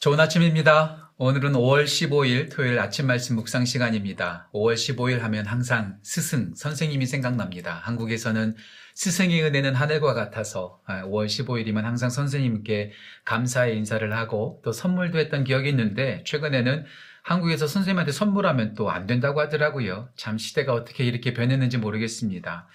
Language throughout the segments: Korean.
좋은 아침입니다. 오늘은 5월 15일 토요일 아침 말씀 묵상 시간입니다. 5월 15일 하면 항상 스승, 선생님이 생각납니다. 한국에서는 스승의 은혜는 하늘과 같아서 5월 아, 15일이면 항상 선생님께 감사의 인사를 하고 또 선물도 했던 기억이 있는데 최근에는 한국에서 선생님한테 선물하면 또 안 된다고 하더라고요. 참 시대가 어떻게 이렇게 변했는지 모르겠습니다.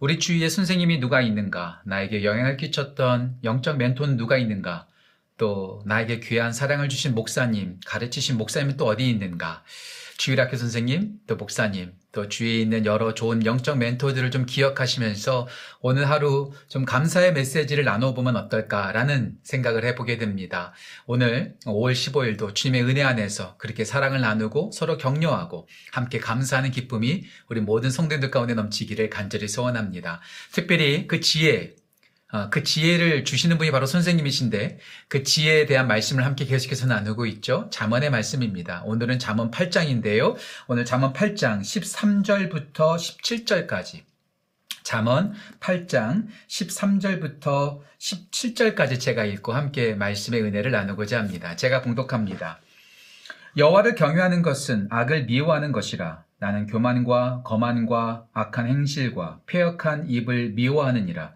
우리 주위에 선생님이 누가 있는가? 나에게 영향을 끼쳤던 영적 멘토는 누가 있는가? 또 나에게 귀한 사랑을 주신 목사님, 가르치신 목사님은 또 어디 있는가? 주일학교 선생님, 또 목사님, 또 주위에 있는 여러 좋은 영적 멘토들을 좀 기억하시면서 오늘 하루 좀 감사의 메시지를 나눠보면 어떨까라는 생각을 해보게 됩니다. 오늘 5월 15일도 주님의 은혜 안에서 그렇게 사랑을 나누고 서로 격려하고 함께 감사하는 기쁨이 우리 모든 성도들 가운데 넘치기를 간절히 소원합니다. 특별히 그 지혜, 어, 그 지혜를 주시는 분이 바로 선생님이신데 그 지혜에 대한 말씀을 함께 계속해서 나누고 있죠. 잠언의 말씀입니다. 오늘은 잠언 8장인데요. 오늘 잠언 8장 13절부터 17절까지 잠언 8장 13절부터 17절까지 제가 읽고 함께 말씀의 은혜를 나누고자 합니다. 제가 봉독합니다. 여호와를 경외하는 것은 악을 미워하는 것이라 나는 교만과 거만과 악한 행실과 폐역한 입을 미워하느니라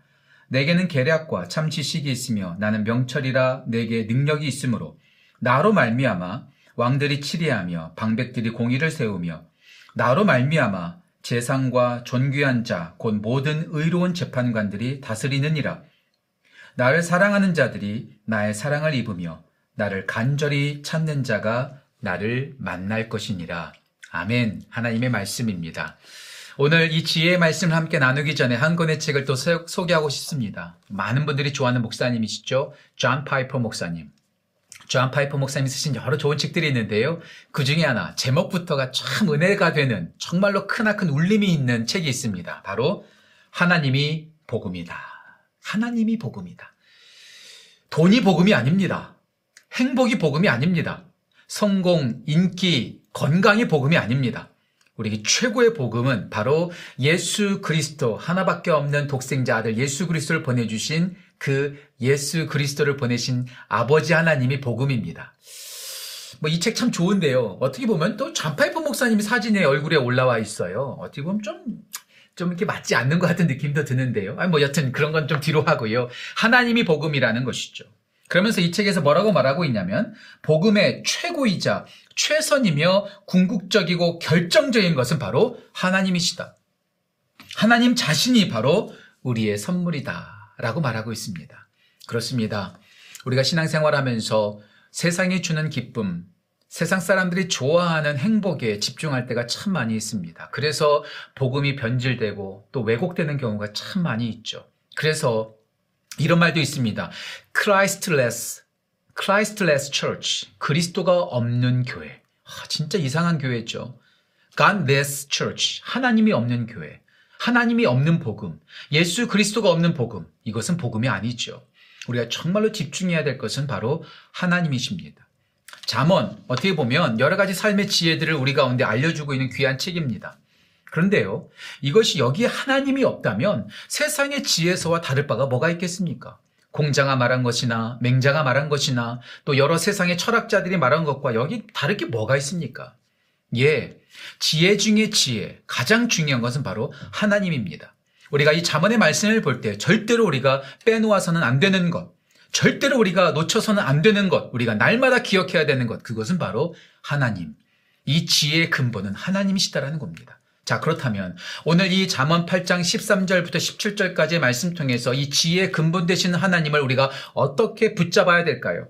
내게는 계략과 참 지식이 있으며 나는 명철이라 내게 능력이 있으므로 나로 말미암아 왕들이 치리하며 방백들이 공의를 세우며 나로 말미암아 재상과 존귀한 자 곧 모든 의로운 재판관들이 다스리느니라. 나를 사랑하는 자들이 나의 사랑을 입으며 나를 간절히 찾는 자가 나를 만날 것이니라. 아멘. 하나님의 말씀입니다. 오늘 이 지혜의 말씀을 함께 나누기 전에 한 권의 책을 또 소개하고 싶습니다. 많은 분들이 좋아하는 목사님이시죠. 존 파이퍼 목사님. 존 파이퍼 목사님이 쓰신 여러 좋은 책들이 있는데요. 그 중에 하나, 제목부터가 참 은혜가 되는 정말로 크나큰 울림이 있는 책이 있습니다. 바로 하나님이 복음이다. 하나님이 복음이다. 돈이 복음이 아닙니다. 행복이 복음이 아닙니다. 성공, 인기, 건강이 복음이 아닙니다. 우리에게 최고의 복음은 바로 예수 그리스도 하나밖에 없는 독생자 아들 예수 그리스도를 보내주신 그 예수 그리스도를 보내신 아버지 하나님이 복음입니다. 뭐 이 책 참 좋은데요. 어떻게 보면 또 잔파이퍼 목사님이 사진에 얼굴에 올라와 있어요. 어떻게 보면 좀, 좀 이렇게 맞지 않는 것 같은 느낌도 드는데요. 아니 뭐 여튼 그런 건 좀 뒤로 하고요. 하나님이 복음이라는 것이죠. 그러면서 이 책에서 뭐라고 말하고 있냐면 복음의 최고이자 최선이며 궁극적이고 결정적인 것은 바로 하나님이시다. 하나님 자신이 바로 우리의 선물이다. 라고 말하고 있습니다. 그렇습니다. 우리가 신앙생활 하면서 세상이 주는 기쁨, 세상 사람들이 좋아하는 행복에 집중할 때가 참 많이 있습니다. 그래서 복음이 변질되고 또 왜곡되는 경우가 참 많이 있죠. 그래서 이런 말도 있습니다. Christless, Christless Church, 그리스도가 없는 교회. 아, 진짜 이상한 교회죠. Godless Church, 하나님이 없는 교회. 하나님이 없는 복음, 예수 그리스도가 없는 복음. 이것은 복음이 아니죠. 우리가 정말로 집중해야 될 것은 바로 하나님이십니다. 잠언, 어떻게 보면 여러 가지 삶의 지혜들을 우리 가운데 알려주고 있는 귀한 책입니다. 그런데요, 이것이 여기에 하나님이 없다면 세상의 지혜서와 다를 바가 뭐가 있겠습니까? 공자가 말한 것이나 맹자가 말한 것이나 또 여러 세상의 철학자들이 말한 것과 여기 다를 게 뭐가 있습니까? 예, 지혜 중의 지혜, 가장 중요한 것은 바로 하나님입니다. 우리가 이 자문의 말씀을 볼 때 절대로 우리가 빼놓아서는 안 되는 것, 절대로 우리가 놓쳐서는 안 되는 것, 우리가 날마다 기억해야 되는 것, 그것은 바로 하나님. 이 지혜의 근본은 하나님이시다라는 겁니다. 자, 그렇다면 오늘 이 잠언 8장 13절부터 17절까지의 말씀 통해서 이 지혜의 근본 되신 하나님을 우리가 어떻게 붙잡아야 될까요?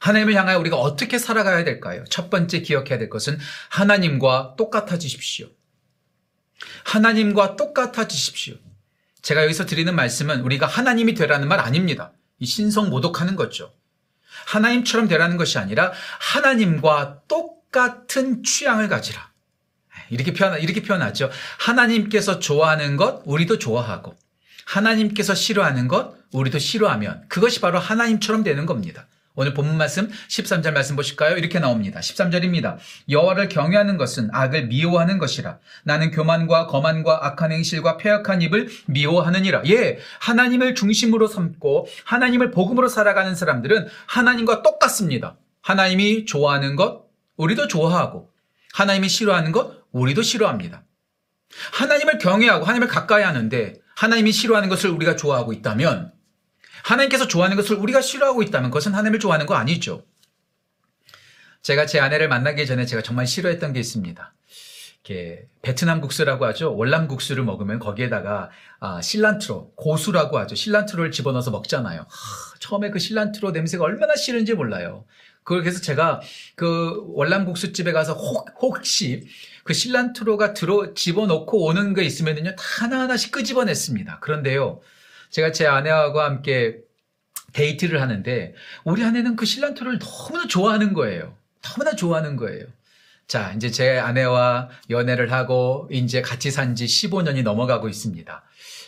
하나님을 향하여 우리가 어떻게 살아가야 될까요? 첫 번째 기억해야 될 것은 하나님과 똑같아지십시오. 하나님과 똑같아지십시오. 제가 여기서 드리는 말씀은 우리가 하나님이 되라는 말 아닙니다. 이 신성 모독하는 거죠. 하나님처럼 되라는 것이 아니라 하나님과 똑같은 취향을 가지라. 이렇게 표현, 이렇게 표현하죠. 하나님께서 좋아하는 것, 우리도 좋아하고, 하나님께서 싫어하는 것, 우리도 싫어하면, 그것이 바로 하나님처럼 되는 겁니다. 오늘 본문 말씀 13절 말씀 보실까요? 이렇게 나옵니다. 13절입니다. 여호와를 경외하는 것은 악을 미워하는 것이라. 나는 교만과 거만과 악한 행실과 폐역한 입을 미워하느니라. 예, 하나님을 중심으로 삼고 하나님을 복음으로 살아가는 사람들은 하나님과 똑같습니다. 하나님이 좋아하는 것, 우리도 좋아하고, 하나님이 싫어하는 것, 우리도 싫어합니다. 하나님을 경외하고 하나님을 가까이 하는데, 하나님이 싫어하는 것을 우리가 좋아하고 있다면, 하나님께서 좋아하는 것을 우리가 싫어하고 있다면, 그것은 하나님을 좋아하는 거 아니죠. 제가 제 아내를 만나기 전에 제가 정말 싫어했던 게 있습니다. 이렇게 베트남 국수라고 하죠. 월남 국수를 먹으면 거기에다가 아, 실란트로, 고수라고 하죠. 실란트로를 집어넣어서 먹잖아요. 하, 처음에 그 실란트로 냄새가 얼마나 싫은지 몰라요. 그래서 제가 그 월남 국수집에 가서 혹, 혹시 그 실란트로가 들어 집어넣고 오는 게 있으면요 다 하나하나씩 끄집어냈습니다. 그런데요, 제가 제 아내하고 함께 데이트를 하는데 우리 아내는 그 실란트로를 너무나 좋아하는 거예요. 너무나 좋아하는 거예요. 자, 이제 제 아내와 연애를 하고 이제 같이 산 지 15년이 넘어가고 있습니다.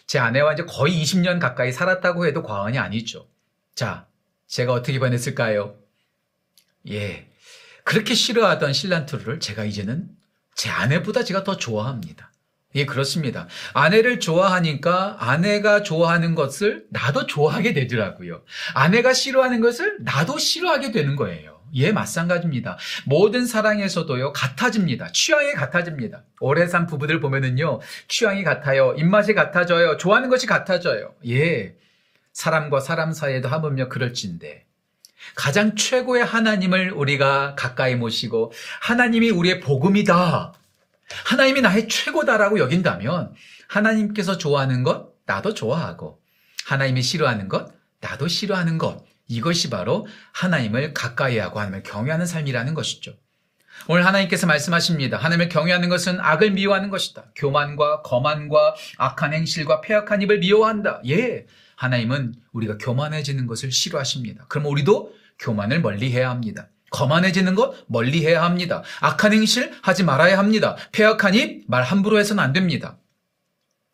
제 아내와 이제 거의 20년 가까이 살았다고 해도 과언이 아니죠. 자, 제가 어떻게 변했을까요? 예. 그렇게 싫어하던 실란트로를 제가 이제는 제 아내보다 제가 더 좋아합니다. 예, 그렇습니다. 아내를 좋아하니까 아내가 좋아하는 것을 나도 좋아하게 되더라고요. 아내가 싫어하는 것을 나도 싫어하게 되는 거예요. 예, 마찬가지입니다. 모든 사랑에서도요, 같아집니다. 취향이 같아집니다. 오래 산 부부들 보면은요, 취향이 같아요. 입맛이 같아져요. 좋아하는 것이 같아져요. 예. 사람과 사람 사이에도 하물며 그럴진데. 가장 최고의 하나님을 우리가 가까이 모시고, 하나님이 우리의 복음이다. 하나님이 나의 최고다라고 여긴다면, 하나님께서 좋아하는 것, 나도 좋아하고, 하나님이 싫어하는 것, 나도 싫어하는 것. 이것이 바로 하나님을 가까이 하고 하나님을 경외하는 삶이라는 것이죠. 오늘 하나님께서 말씀하십니다. 하나님을 경외하는 것은 악을 미워하는 것이다. 교만과 거만과 악한 행실과 폐악한 입을 미워한다. 예. 하나님은 우리가 교만해지는 것을 싫어하십니다. 그럼 우리도 교만을 멀리해야 합니다. 거만해지는 것 멀리해야 합니다. 악한 행실 하지 말아야 합니다. 폐악한 입 말 함부로 해서는 안 됩니다.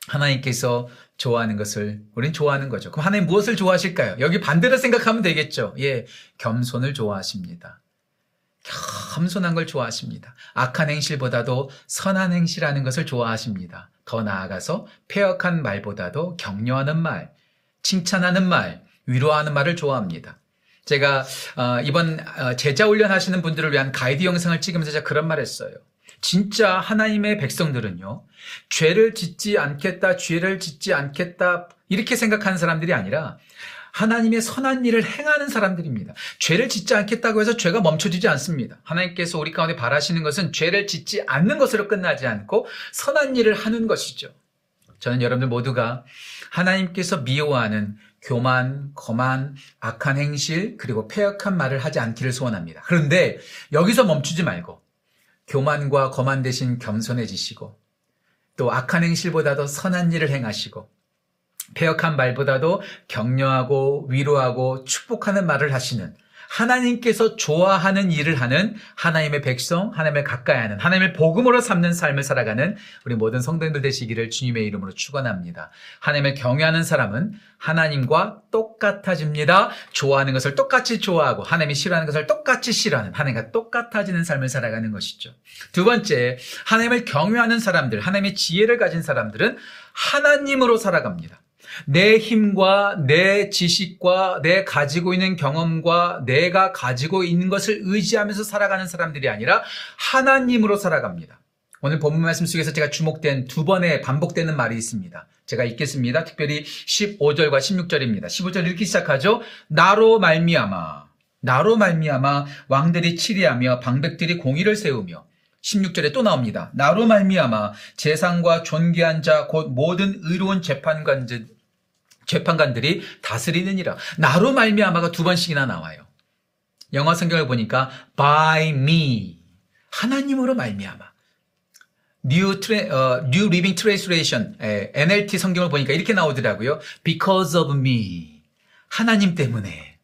하나님께서 좋아하는 것을 우린 좋아하는 거죠. 그럼 하나님 무엇을 좋아하실까요? 여기 반대로 생각하면 되겠죠. 예, 겸손을 좋아하십니다. 겸손한 걸 좋아하십니다. 악한 행실보다도 선한 행실하는 것을 좋아하십니다. 더 나아가서 폐역한 말보다도 격려하는 말, 칭찬하는 말, 위로하는 말을 좋아합니다. 제가 어, 이번 어, 제자 훈련 하시는 분들을 위한 가이드 영상을 찍으면서 제가 그런 말 했어요. 진짜 하나님의 백성들은요, 죄를 짓지 않겠다, 죄를 짓지 않겠다, 이렇게 생각하는 사람들이 아니라 하나님의 선한 일을 행하는 사람들입니다. 죄를 짓지 않겠다고 해서 죄가 멈춰지지 않습니다. 하나님께서 우리 가운데 바라시는 것은 죄를 짓지 않는 것으로 끝나지 않고 선한 일을 하는 것이죠. 저는 여러분들 모두가 하나님께서 미워하는 교만, 거만, 악한 행실, 그리고 폐역한 말을 하지 않기를 소원합니다. 그런데 여기서 멈추지 말고 교만과 거만 대신 겸손해지시고 또 악한 행실보다도 선한 일을 행하시고 폐역한 말보다도 격려하고 위로하고 축복하는 말을 하시는 하나님께서 좋아하는 일을 하는 하나님의 백성, 하나님을 가까이 하는 하나님의 복음으로 삼는 삶을 살아가는 우리 모든 성도님들 되시기를 주님의 이름으로 축원합니다. 하나님을 경외하는 사람은 하나님과 똑같아집니다. 좋아하는 것을 똑같이 좋아하고 하나님이 싫어하는 것을 똑같이 싫어하는 하나님과 똑같아지는 삶을 살아가는 것이죠. 두 번째, 하나님을 경외하는 사람들, 하나님의 지혜를 가진 사람들은 하나님으로 살아갑니다. 내 힘과 내 지식과 내 가지고 있는 경험과 내가 가지고 있는 것을 의지하면서 살아가는 사람들이 아니라 하나님으로 살아갑니다. 오늘 본문 말씀 속에서 제가 주목된 두 번의 반복되는 말이 있습니다. 제가 읽겠습니다. 특별히 15절과 16절입니다. 15절 읽기 시작하죠. 나로 말미암아 나로 말미암아 왕들이 치리하며 방백들이 공의를 세우며 16절에 또 나옵니다. 나로 말미암아 재상과 존귀한 자 곧 모든 의로운 재판관들 재판관들이 다스리느니라. 나로 말미암아가 두 번씩이나 나와요. 영어 성경을 보니까 by me 하나님으로 말미암아. New, tra- 어, New Living Translation 에, NLT 성경을 보니까 이렇게 나오더라고요. Because of me 하나님 때문에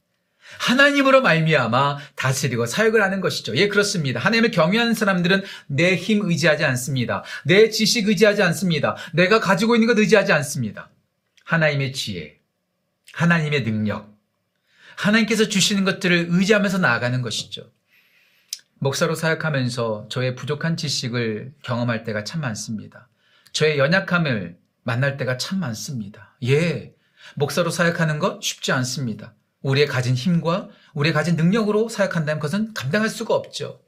하나님으로 말미암아 다스리고 사역을 하는 것이죠. 예, 그렇습니다. 하나님을 경외하는 사람들은 내 힘 의지하지 않습니다. 내 지식 의지하지 않습니다. 내가 가지고 있는 것 의지하지 않습니다. 하나님의 지혜, 하나님의 능력, 하나님께서 주시는 것들을 의지하면서 나아가는 것이죠. 목사로 사역하면서 저의 부족한 지식을 경험할 때가 참 많습니다. 저의 연약함을 만날 때가 참 많습니다. 예, 목사로 사역하는 것 쉽지 않습니다. 우리의 가진 힘과 우리의 가진 능력으로 사역한다면 그것은 감당할 수가 없죠.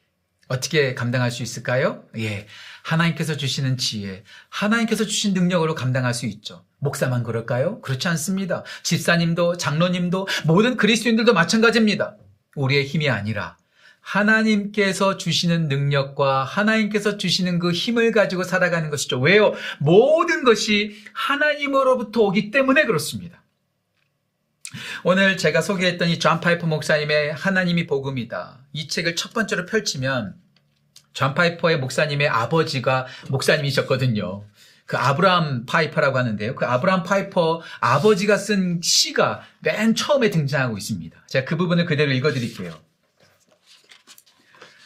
어떻게 감당할 수 있을까요? 예. 하나님께서 주시는 지혜, 하나님께서 주신 능력으로 감당할 수 있죠. 목사만 그럴까요? 그렇지 않습니다. 집사님도, 장로님도, 모든 그리스도인들도 마찬가지입니다. 우리의 힘이 아니라 하나님께서 주시는 능력과 하나님께서 주시는 그 힘을 가지고 살아가는 것이죠. 왜요? 모든 것이 하나님으로부터 오기 때문에 그렇습니다. 오늘 제가 소개했던 이 존 파이퍼 목사님의 하나님이 복음이다. 이 책을 첫 번째로 펼치면 존 파이퍼의 목사님의 아버지가 목사님이셨거든요. 그 아브라함 파이퍼라고 하는데요. 그 아브라함 파이퍼 아버지가 쓴 시가 맨 처음에 등장하고 있습니다. 제가 그 부분을 그대로 읽어드릴게요.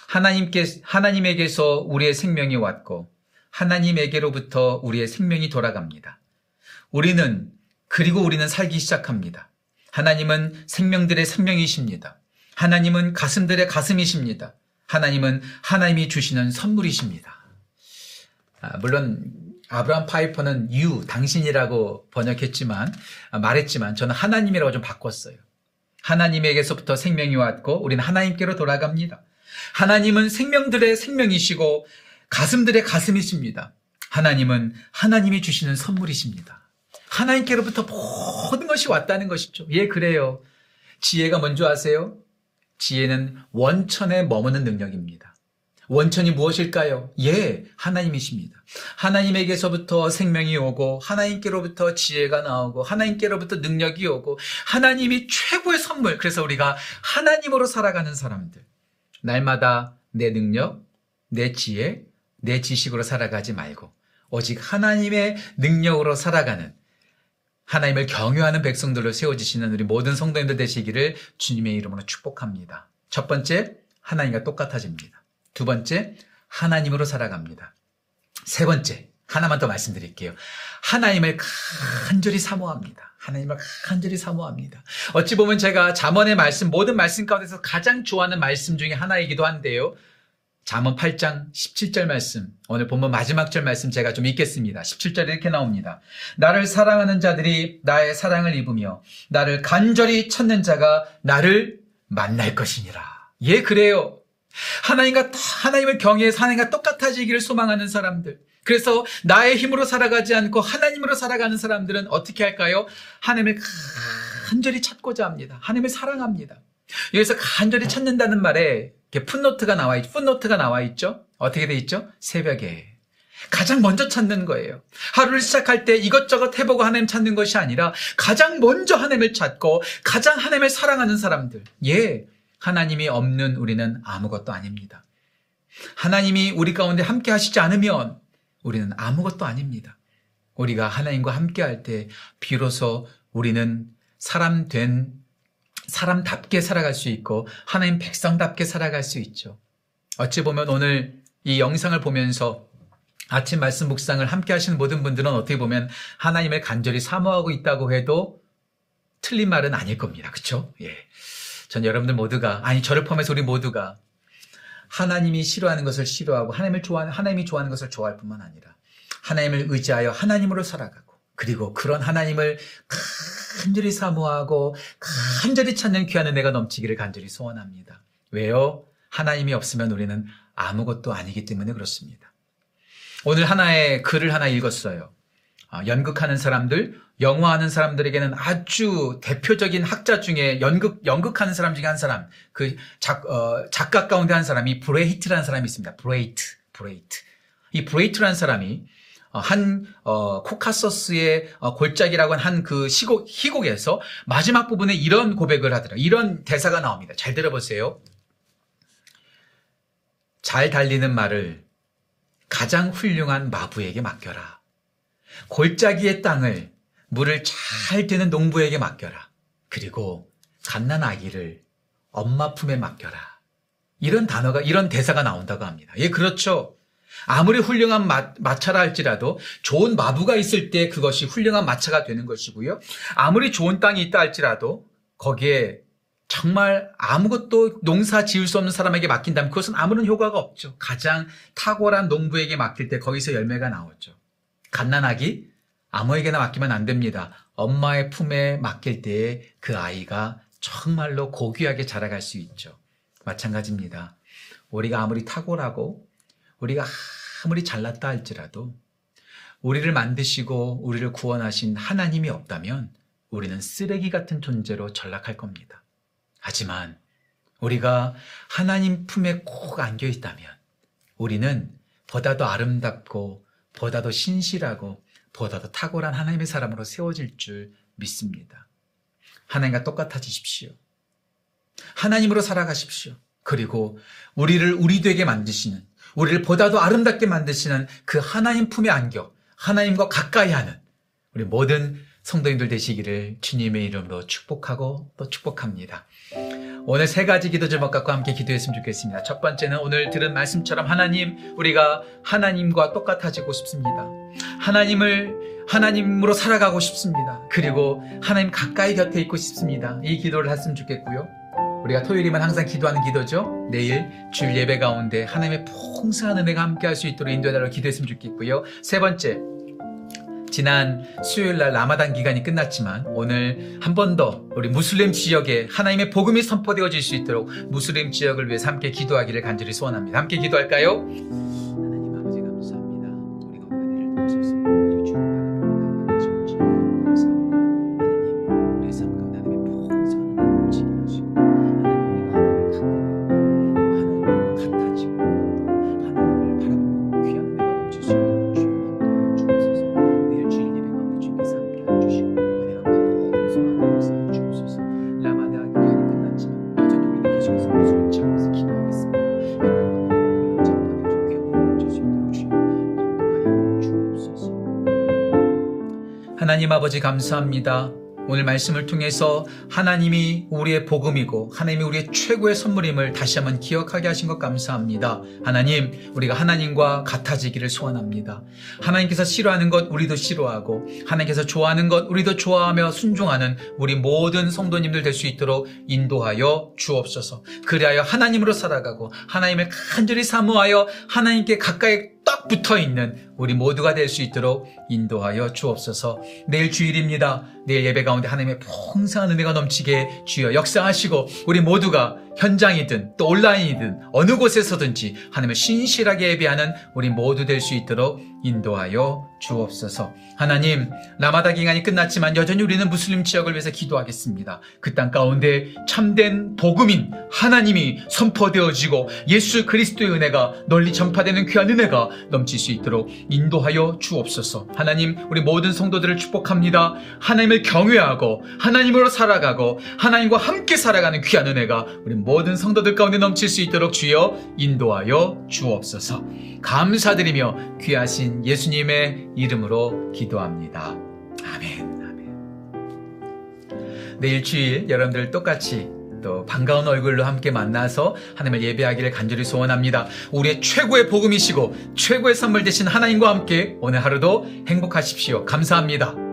하나님께, 하나님에게서 우리의 생명이 왔고, 하나님에게로부터 우리의 생명이 돌아갑니다. 우리는, 그리고 우리는 살기 시작합니다. 하나님은 생명들의 생명이십니다. 하나님은 가슴들의 가슴이십니다. 하나님은 하나님이 주시는 선물이십니다. 아, 물론 아브라함 파이퍼는 유, 당신이라고 번역했지만 아, 말했지만 저는 하나님이라고 좀 바꿨어요. 하나님에게서부터 생명이 왔고 우리는 하나님께로 돌아갑니다. 하나님은 생명들의 생명이시고 가슴들의 가슴이십니다. 하나님은 하나님이 주시는 선물이십니다. 하나님께로부터 모든 것이 왔다는 것이죠. 예, 그래요. 지혜가 뭔지 아세요? 지혜는 원천에 머무는 능력입니다. 원천이 무엇일까요? 예, 하나님이십니다. 하나님에게서부터 생명이 오고, 하나님께로부터 지혜가 나오고, 하나님께로부터 능력이 오고, 하나님이 최고의 선물. 그래서 우리가 하나님으로 살아가는 사람들. 날마다 내 능력, 내 지혜, 내 지식으로 살아가지 말고, 오직 하나님의 능력으로 살아가는 하나님을 경유하는 백성들로 세워지시는 우리 모든 성도님들 되시기를 주님의 이름으로 축복합니다. 첫 번째, 하나님과 똑같아집니다. 두 번째, 하나님으로 살아갑니다. 세 번째, 하나만 더 말씀드릴게요. 하나님을 간절히 사모합니다. 하나님을 간절히 사모합니다. 어찌 보면 제가 잠언의 말씀, 모든 말씀 가운데서 가장 좋아하는 말씀 중에 하나이기도 한데요. 잠언 8장 17절 말씀, 오늘 본문 마지막 절 말씀 제가 좀 읽겠습니다. 17절에 이렇게 나옵니다. 나를 사랑하는 자들이 나의 사랑을 입으며 나를 간절히 찾는 자가 나를 만날 것이니라. 예, 그래요. 하나님과 하나님을 경외해서 하나님과 똑같아지기를 소망하는 사람들. 그래서 나의 힘으로 살아가지 않고 하나님으로 살아가는 사람들은 어떻게 할까요? 하나님을 간절히 찾고자 합니다. 하나님을 사랑합니다. 여기서 간절히 찾는다는 말에 풋노트가 나와 있, 풋노트가 나와 있죠? 어떻게 돼 있죠? 새벽에. 가장 먼저 찾는 거예요. 하루를 시작할 때 이것저것 해보고 하나님 찾는 것이 아니라 가장 먼저 하나님을 찾고 가장 하나님을 사랑하는 사람들. 예. 하나님이 없는 우리는 아무것도 아닙니다. 하나님이 우리 가운데 함께 하시지 않으면 우리는 아무것도 아닙니다. 우리가 하나님과 함께 할 때 비로소 우리는 사람 된 사람답게 살아갈 수 있고 하나님 백성답게 살아갈 수 있죠. 어찌 보면 오늘 이 영상을 보면서 아침 말씀 묵상을 함께 하시는 모든 분들은 어떻게 보면 하나님을 간절히 사모하고 있다고 해도 틀린 말은 아닐 겁니다. 그렇죠? 예. 전 여러분들 모두가 아니 저를 포함해서 우리 모두가 하나님이 싫어하는 것을 싫어하고 하나님을 좋아하는 하나님이 좋아하는 것을 좋아할 뿐만 아니라 하나님을 의지하여 하나님으로 살아가고 그리고 그런 하나님을 간절히 사모하고 간절히 찾는 귀한 은혜가 넘치기를 간절히 소원합니다. 왜요? 하나님이 없으면 우리는 아무것도 아니기 때문에 그렇습니다. 오늘 하나의 글을 하나 읽었어요. 아, 연극하는 사람들, 영화하는 사람들에게는 아주 대표적인 학자 중에 연극, 연극하는 사람 중에 한 사람, 그 작, 어, 작가 가운데 한 사람이 브레히트라는 사람이 있습니다. 브레히트, 브레히트. 이 브레히트라는 사람이 어, 한 어, 코카서스의 어, 골짜기라고 한 그 시곡 희곡에서 마지막 부분에 이런 고백을 하더라. 이런 대사가 나옵니다. 잘 들어보세요. 잘 달리는 말을 가장 훌륭한 마부에게 맡겨라. 골짜기의 땅을 물을 잘 드는 농부에게 맡겨라. 그리고 갓난 아기를 엄마 품에 맡겨라. 이런 단어가, 이런 대사가 나온다고 합니다. 예, 그렇죠. 아무리 훌륭한 마, 마차라 할지라도 좋은 마부가 있을 때 그것이 훌륭한 마차가 되는 것이고요. 아무리 좋은 땅이 있다 할지라도 거기에 정말 아무것도 농사 지을 수 없는 사람에게 맡긴다면 그것은 아무런 효과가 없죠. 가장 탁월한 농부에게 맡길 때 거기서 열매가 나오죠. 갓난아기 아무에게나 맡기면 안 됩니다. 엄마의 품에 맡길 때에 그 아이가 정말로 고귀하게 자라갈 수 있죠. 마찬가지입니다. 우리가 아무리 탁월하고 우리가 아무리 잘났다 할지라도 우리를 만드시고 우리를 구원하신 하나님이 없다면 우리는 쓰레기 같은 존재로 전락할 겁니다. 하지만 우리가 하나님 품에 꼭 안겨 있다면 우리는 보다도 아름답고 보다도 신실하고 보다도 탁월한 하나님의 사람으로 세워질 줄 믿습니다. 하나님과 똑같아지십시오. 하나님으로 살아가십시오. 그리고 우리를 우리 되게 만드시는, 우리를 보다도 아름답게 만드시는 그 하나님 품에 안겨 하나님과 가까이 하는 우리 모든 성도님들 되시기를 주님의 이름으로 축복하고 또 축복합니다. 오늘 세 가지 기도 제목 갖고 함께 기도했으면 좋겠습니다. 첫 번째는 오늘 들은 말씀처럼 하나님, 우리가 하나님과 똑같아지고 싶습니다. 하나님을 하나님으로 살아가고 싶습니다. 그리고 하나님 가까이 곁에 있고 싶습니다. 이 기도를 했으면 좋겠고요. 우리가 토요일이면 항상 기도하는 기도죠. 내일 주일 예배 가운데 하나님의 풍성한 은혜가 함께 할 수 있도록 인도해달라고 기도했으면 좋겠고요. 세 번째, 지난 수요일 날 라마단 기간이 끝났지만 오늘 한 번 더 우리 무슬림 지역에 하나님의 복음이 선포되어질 수 있도록 무슬림 지역을 위해서 함께 기도하기를 간절히 소원합니다. 함께 기도할까요? 하나님 아버지 감사합니다. 오늘 말씀을 통해서 하나님이 우리의 복음이고 하나님이 우리의 최고의 선물임을 다시 한번 기억하게 하신 것 감사합니다. 하나님, 우리가 하나님과 같아지기를 소원합니다. 하나님께서 싫어하는 것 우리도 싫어하고 하나님께서 좋아하는 것 우리도 좋아하며 순종하는 우리 모든 성도님들 될 수 있도록 인도하여 주옵소서. 그리하여 하나님으로 살아가고 하나님을 간절히 사모하여 하나님께 가까이 딱 붙어 있는 우리 모두가 될 수 있도록 인도하여 주옵소서. 내일 주일입니다. 내일 예배 가운데 하나님의 풍성한 은혜가 넘치게 주여 역사하시고 우리 모두가 현장이든 또 온라인이든 어느 곳에서든지 하나님을 신실하게 예배하는 우리 모두 될 수 있도록 인도하여 주옵소서. 하나님, 라마다 기간이 끝났지만 여전히 우리는 무슬림 지역을 위해서 기도하겠습니다. 그 땅 가운데 참된 복음인 하나님이 선포되어지고 예수 그리스도의 은혜가 널리 전파되는 귀한 은혜가 넘칠 수 있도록 인도하여 주옵소서. 하나님, 우리 모든 성도들을 축복합니다. 하나님을 경외하고 하나님으로 살아가고 하나님과 함께 살아가는 귀한 은혜가 우리 모든 성도들 가운데 넘칠 수 있도록 주여 인도하여 주옵소서. 감사드리며 귀하신 예수님의 이름으로 기도합니다. 아멘. 아멘. 내일 주일 여러분들 똑같이 또 반가운 얼굴로 함께 만나서 하나님을 예배하기를 간절히 소원합니다. 우리의 최고의 복음이시고 최고의 선물 되신 하나님과 함께 오늘 하루도 행복하십시오. 감사합니다.